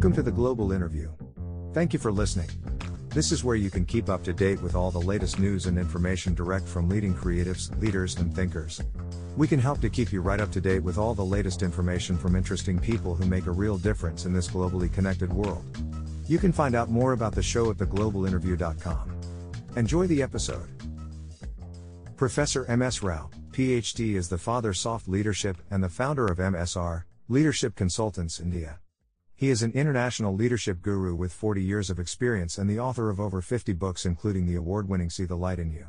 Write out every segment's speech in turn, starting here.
Welcome to the Global Interview. Thank you for listening. This is where you can keep up to date with all the latest news and information direct from leading creatives, leaders, and thinkers. We can help to keep you right up to date with all the latest information from interesting people who make a real difference in this globally connected world. You can find out more about the show at theglobalinterview.com. Enjoy the episode. Professor M.S. Rao, PhD, is the father soft leadership and the founder of MSR, Leadership Consultants India. He is an international leadership guru with 40 years of experience and the author of over 50 books, including the award winning See the Light in You.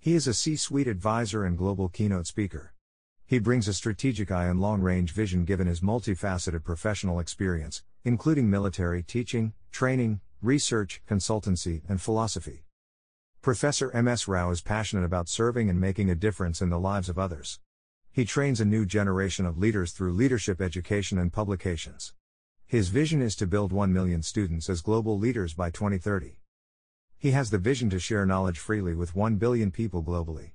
He is a C suite advisor and global keynote speaker. He brings a strategic eye and long range vision given his multifaceted professional experience, including military teaching, training, research, consultancy, and philosophy. Professor M.S. Rao is passionate about serving and making a difference in the lives of others. He trains a new generation of leaders through leadership education and publications. His vision is to build 1 million students as global leaders by 2030. He has the vision to share knowledge freely with 1 billion people globally.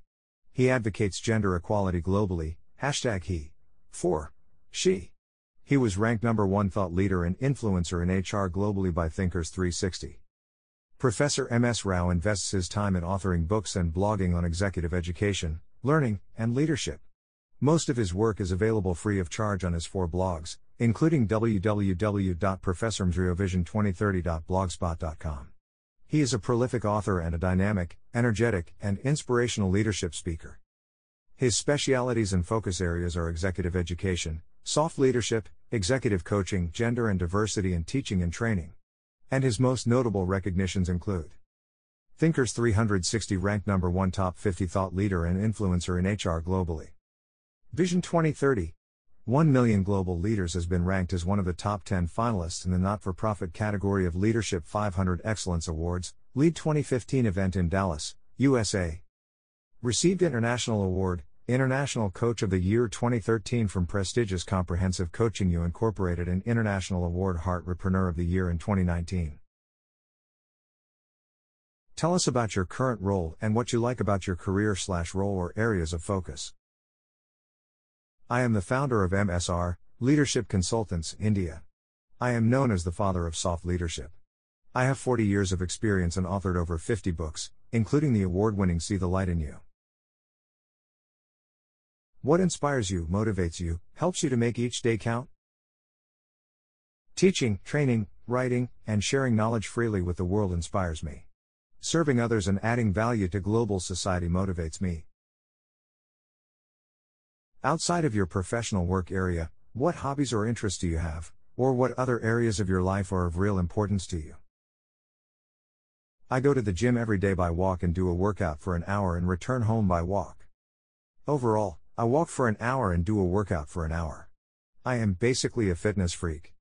He advocates gender equality globally, hashtag he, for, she. He was ranked number one thought leader and influencer in HR globally by Thinkers 360. Professor M.S. Rao invests his time in authoring books and blogging on executive education, learning, and leadership. Most of his work is available free of charge on his four blogs, including www.professormsraovision2030.blogspot.com. He is a prolific author and a dynamic, energetic, and inspirational leadership speaker. His specialities and focus areas are executive education, soft leadership, executive coaching, gender and diversity, and teaching and training. And his most notable recognitions include Thinkers 360 ranked number 1 top 50 thought leader and influencer in HR globally. Vision 2030 1 Million Global Leaders has been ranked as one of the top 10 finalists in the not for profit category of Leadership 500 Excellence Awards, Lead 2015 event in Dallas, USA. Received International Award, International Coach of the Year 2013 from prestigious Comprehensive Coaching U Incorporated and International Award Heartrepreneur of the Year in 2019. Tell us about your current role and what you like about your career slash role or areas of focus. I am the founder of MSR, Leadership Consultants, India. I am known as the father of soft leadership. I have 40 years of experience and authored over 50 books, including the award winning See the Light in You. What inspires you, motivates you, helps you to make each day count? Teaching, training, writing, and sharing knowledge freely with the world inspires me. Serving others and adding value to global society motivates me. Outside of your professional work area, what hobbies or interests do you have, or what other areas of your life are of real importance to you? I go to the gym every day by walk and do a workout for an hour and return home by walk. Overall, I walk for an hour and do a workout for an hour. I am basically a fitness freak.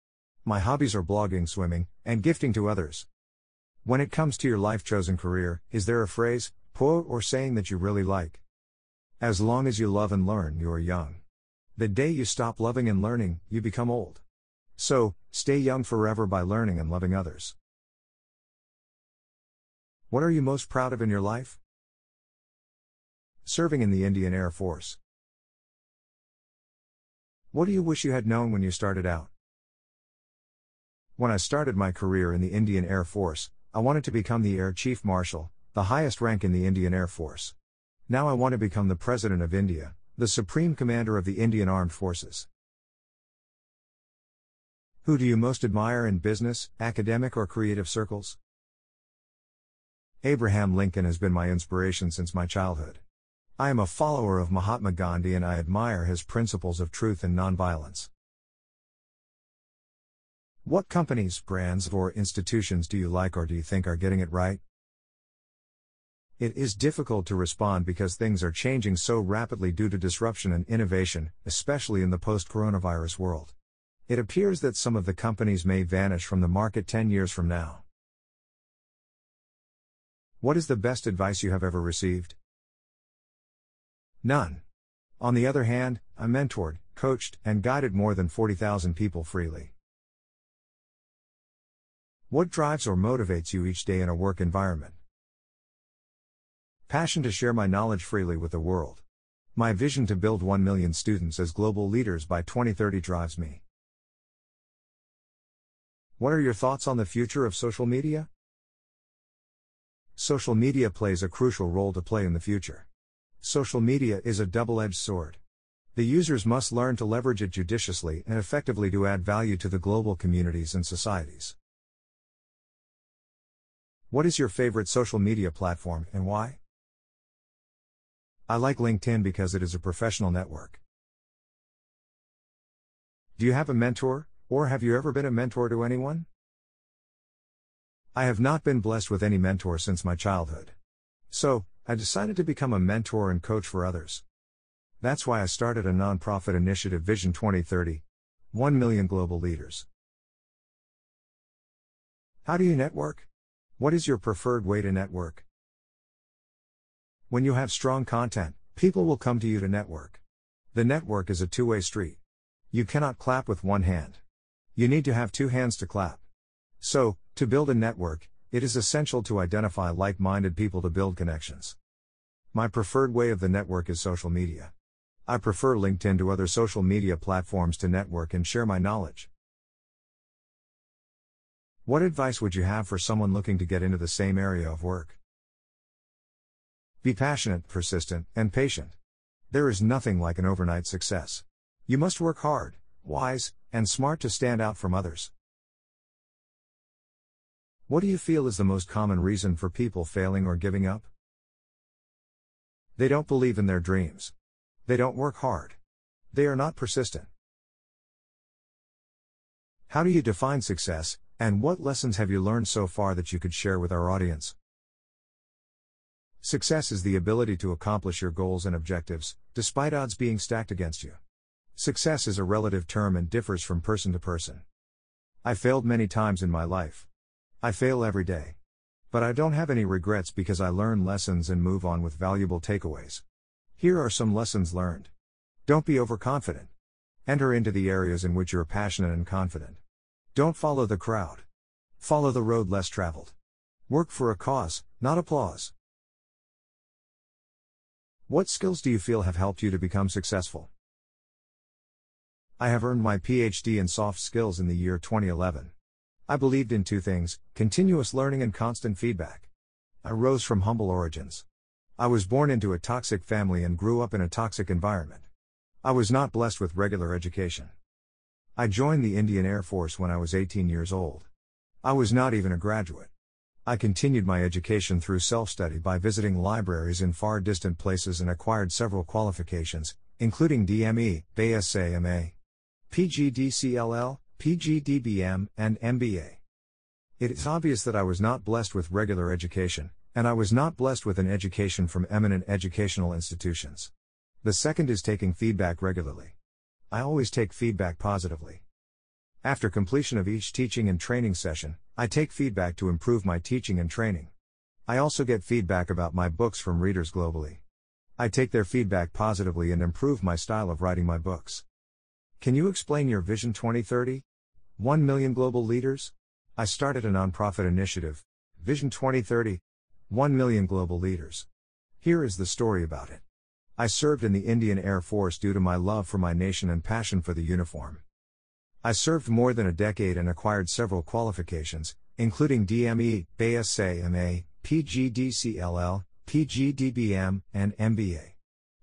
My hobbies are blogging, swimming, and gifting to others. When it comes to your life chosen career, is there a phrase, quote, or saying that you really like? As long as you love and learn, you are young. The day you stop loving and learning, you become old. So, stay young forever by learning and loving others. What are you most proud of in your life? Serving in the Indian Air Force. What do you wish you had known when you started out? When I started my career in the Indian Air Force, I wanted to become the Air Chief Marshal, the highest rank in the Indian Air Force. Now I want to become the President of India, the Supreme Commander of the Indian Armed Forces. Who do you most admire in business, academic, or creative circles? Abraham Lincoln has been my inspiration since my childhood. I am a follower of Mahatma Gandhi and I admire his principles of truth and nonviolence. What companies, brands, or institutions do you like or do you think are getting it right? It is difficult to respond because things are changing so rapidly due to disruption and innovation, especially in the post coronavirus world. It appears that some of the companies may vanish from the market 10 years from now. What is the best advice you have ever received? None. On the other hand, I mentored, coached, and guided more than 40,000 people freely. What drives or motivates you each day in a work environment? Passion to share my knowledge freely with the world. My vision to build 1 million students as global leaders by 2030 drives me. What are your thoughts on the future of social media? Social media plays a crucial role to play in the future. Social media is a double edged sword. The users must learn to leverage it judiciously and effectively to add value to the global communities and societies. What is your favorite social media platform and why? I like LinkedIn because it is a professional network. Do you have a mentor, or have you ever been a mentor to anyone? I have not been blessed with any mentor since my childhood. So, I decided to become a mentor and coach for others. That's why I started a nonprofit initiative Vision 2030 1 million global leaders. How do you network? What is your preferred way to network? When you have strong content, people will come to you to network. The network is a two way street. You cannot clap with one hand. You need to have two hands to clap. So, to build a network, it is essential to identify like minded people to build connections. My preferred way of the network is social media. I prefer LinkedIn to other social media platforms to network and share my knowledge. What advice would you have for someone looking to get into the same area of work? Be passionate, persistent, and patient. There is nothing like an overnight success. You must work hard, wise, and smart to stand out from others. What do you feel is the most common reason for people failing or giving up? They don't believe in their dreams. They don't work hard. They are not persistent. How do you define success, and what lessons have you learned so far that you could share with our audience? Success is the ability to accomplish your goals and objectives, despite odds being stacked against you. Success is a relative term and differs from person to person. I failed many times in my life. I fail every day. But I don't have any regrets because I learn lessons and move on with valuable takeaways. Here are some lessons learned. Don't be overconfident. Enter into the areas in which you're passionate and confident. Don't follow the crowd. Follow the road less traveled. Work for a cause, not applause. What skills do you feel have helped you to become successful? I have earned my PhD in soft skills in the year 2011. I believed in two things continuous learning and constant feedback. I rose from humble origins. I was born into a toxic family and grew up in a toxic environment. I was not blessed with regular education. I joined the Indian Air Force when I was 18 years old. I was not even a graduate. I continued my education through self study by visiting libraries in far distant places and acquired several qualifications, including DME, BSA MA, PGDCLL, PGDBM, and MBA. It is obvious that I was not blessed with regular education, and I was not blessed with an education from eminent educational institutions. The second is taking feedback regularly. I always take feedback positively. After completion of each teaching and training session, I take feedback to improve my teaching and training. I also get feedback about my books from readers globally. I take their feedback positively and improve my style of writing my books. Can you explain your Vision 2030? 1 million global leaders? I started a nonprofit initiative, Vision 2030, 1 million global leaders. Here is the story about it. I served in the Indian Air Force due to my love for my nation and passion for the uniform. I served more than a decade and acquired several qualifications, including DME, BSA MA, PGDCLL, PGDBM, and MBA.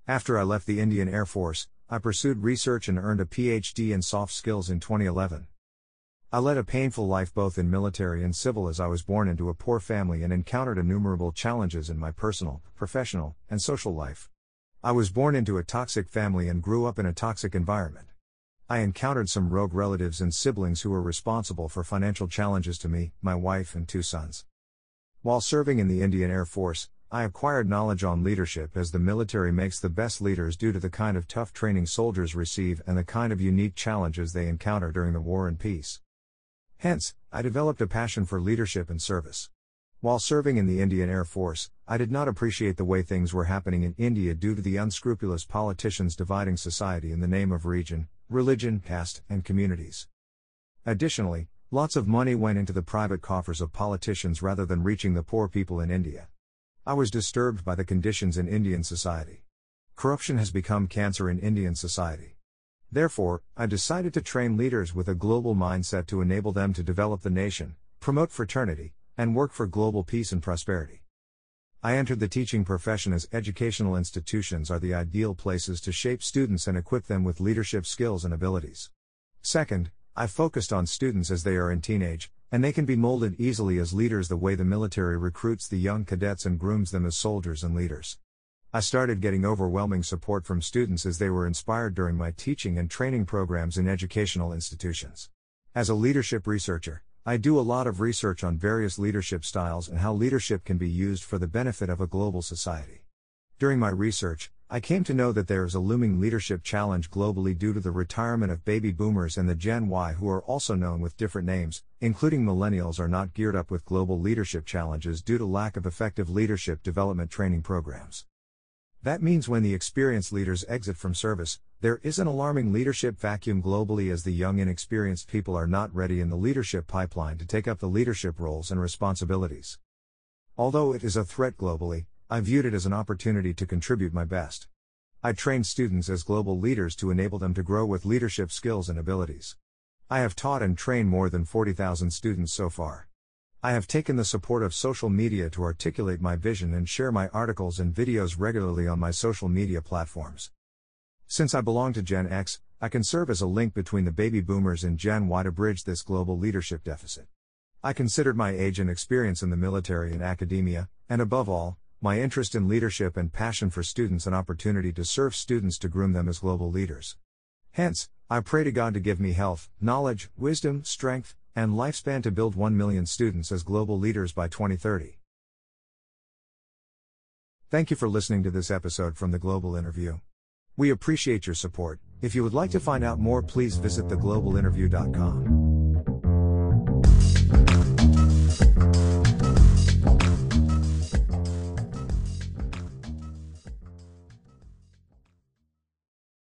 After I left the Indian Air Force, I pursued research and earned a PhD in soft skills in 2011. I led a painful life both in military and civil as I was born into a poor family and encountered innumerable challenges in my personal, professional, and social life. I was born into a toxic family and grew up in a toxic environment. I encountered some rogue relatives and siblings who were responsible for financial challenges to me, my wife, and two sons. While serving in the Indian Air Force, I acquired knowledge on leadership as the military makes the best leaders due to the kind of tough training soldiers receive and the kind of unique challenges they encounter during the war and peace. Hence, I developed a passion for leadership and service. While serving in the Indian Air Force, I did not appreciate the way things were happening in India due to the unscrupulous politicians dividing society in the name of region, religion, caste, and communities. Additionally, lots of money went into the private coffers of politicians rather than reaching the poor people in India. I was disturbed by the conditions in Indian society. Corruption has become cancer in Indian society. Therefore, I decided to train leaders with a global mindset to enable them to develop the nation, promote fraternity, and work for global peace and prosperity. I entered the teaching profession as educational institutions are the ideal places to shape students and equip them with leadership skills and abilities. Second, I focused on students as they are in teenage, and they can be molded easily as leaders the way the military recruits the young cadets and grooms them as soldiers and leaders. I started getting overwhelming support from students as they were inspired during my teaching and training programs in educational institutions. As a leadership researcher, I do a lot of research on various leadership styles and how leadership can be used for the benefit of a global society. During my research, I came to know that there is a looming leadership challenge globally due to the retirement of baby boomers and the Gen Y, who are also known with different names, including millennials, are not geared up with global leadership challenges due to lack of effective leadership development training programs. That means when the experienced leaders exit from service, there is an alarming leadership vacuum globally as the young inexperienced people are not ready in the leadership pipeline to take up the leadership roles and responsibilities. Although it is a threat globally, I viewed it as an opportunity to contribute my best. I trained students as global leaders to enable them to grow with leadership skills and abilities. I have taught and trained more than 40,000 students so far. I have taken the support of social media to articulate my vision and share my articles and videos regularly on my social media platforms. Since I belong to Gen X, I can serve as a link between the baby boomers and Gen Y to bridge this global leadership deficit. I considered my age and experience in the military and academia, and above all, my interest in leadership and passion for students an opportunity to serve students to groom them as global leaders. Hence, I pray to God to give me health, knowledge, wisdom, strength, and lifespan to build 1 million students as global leaders by 2030. Thank you for listening to this episode from the Global Interview. We appreciate your support. If you would like to find out more, please visit theglobalinterview.com.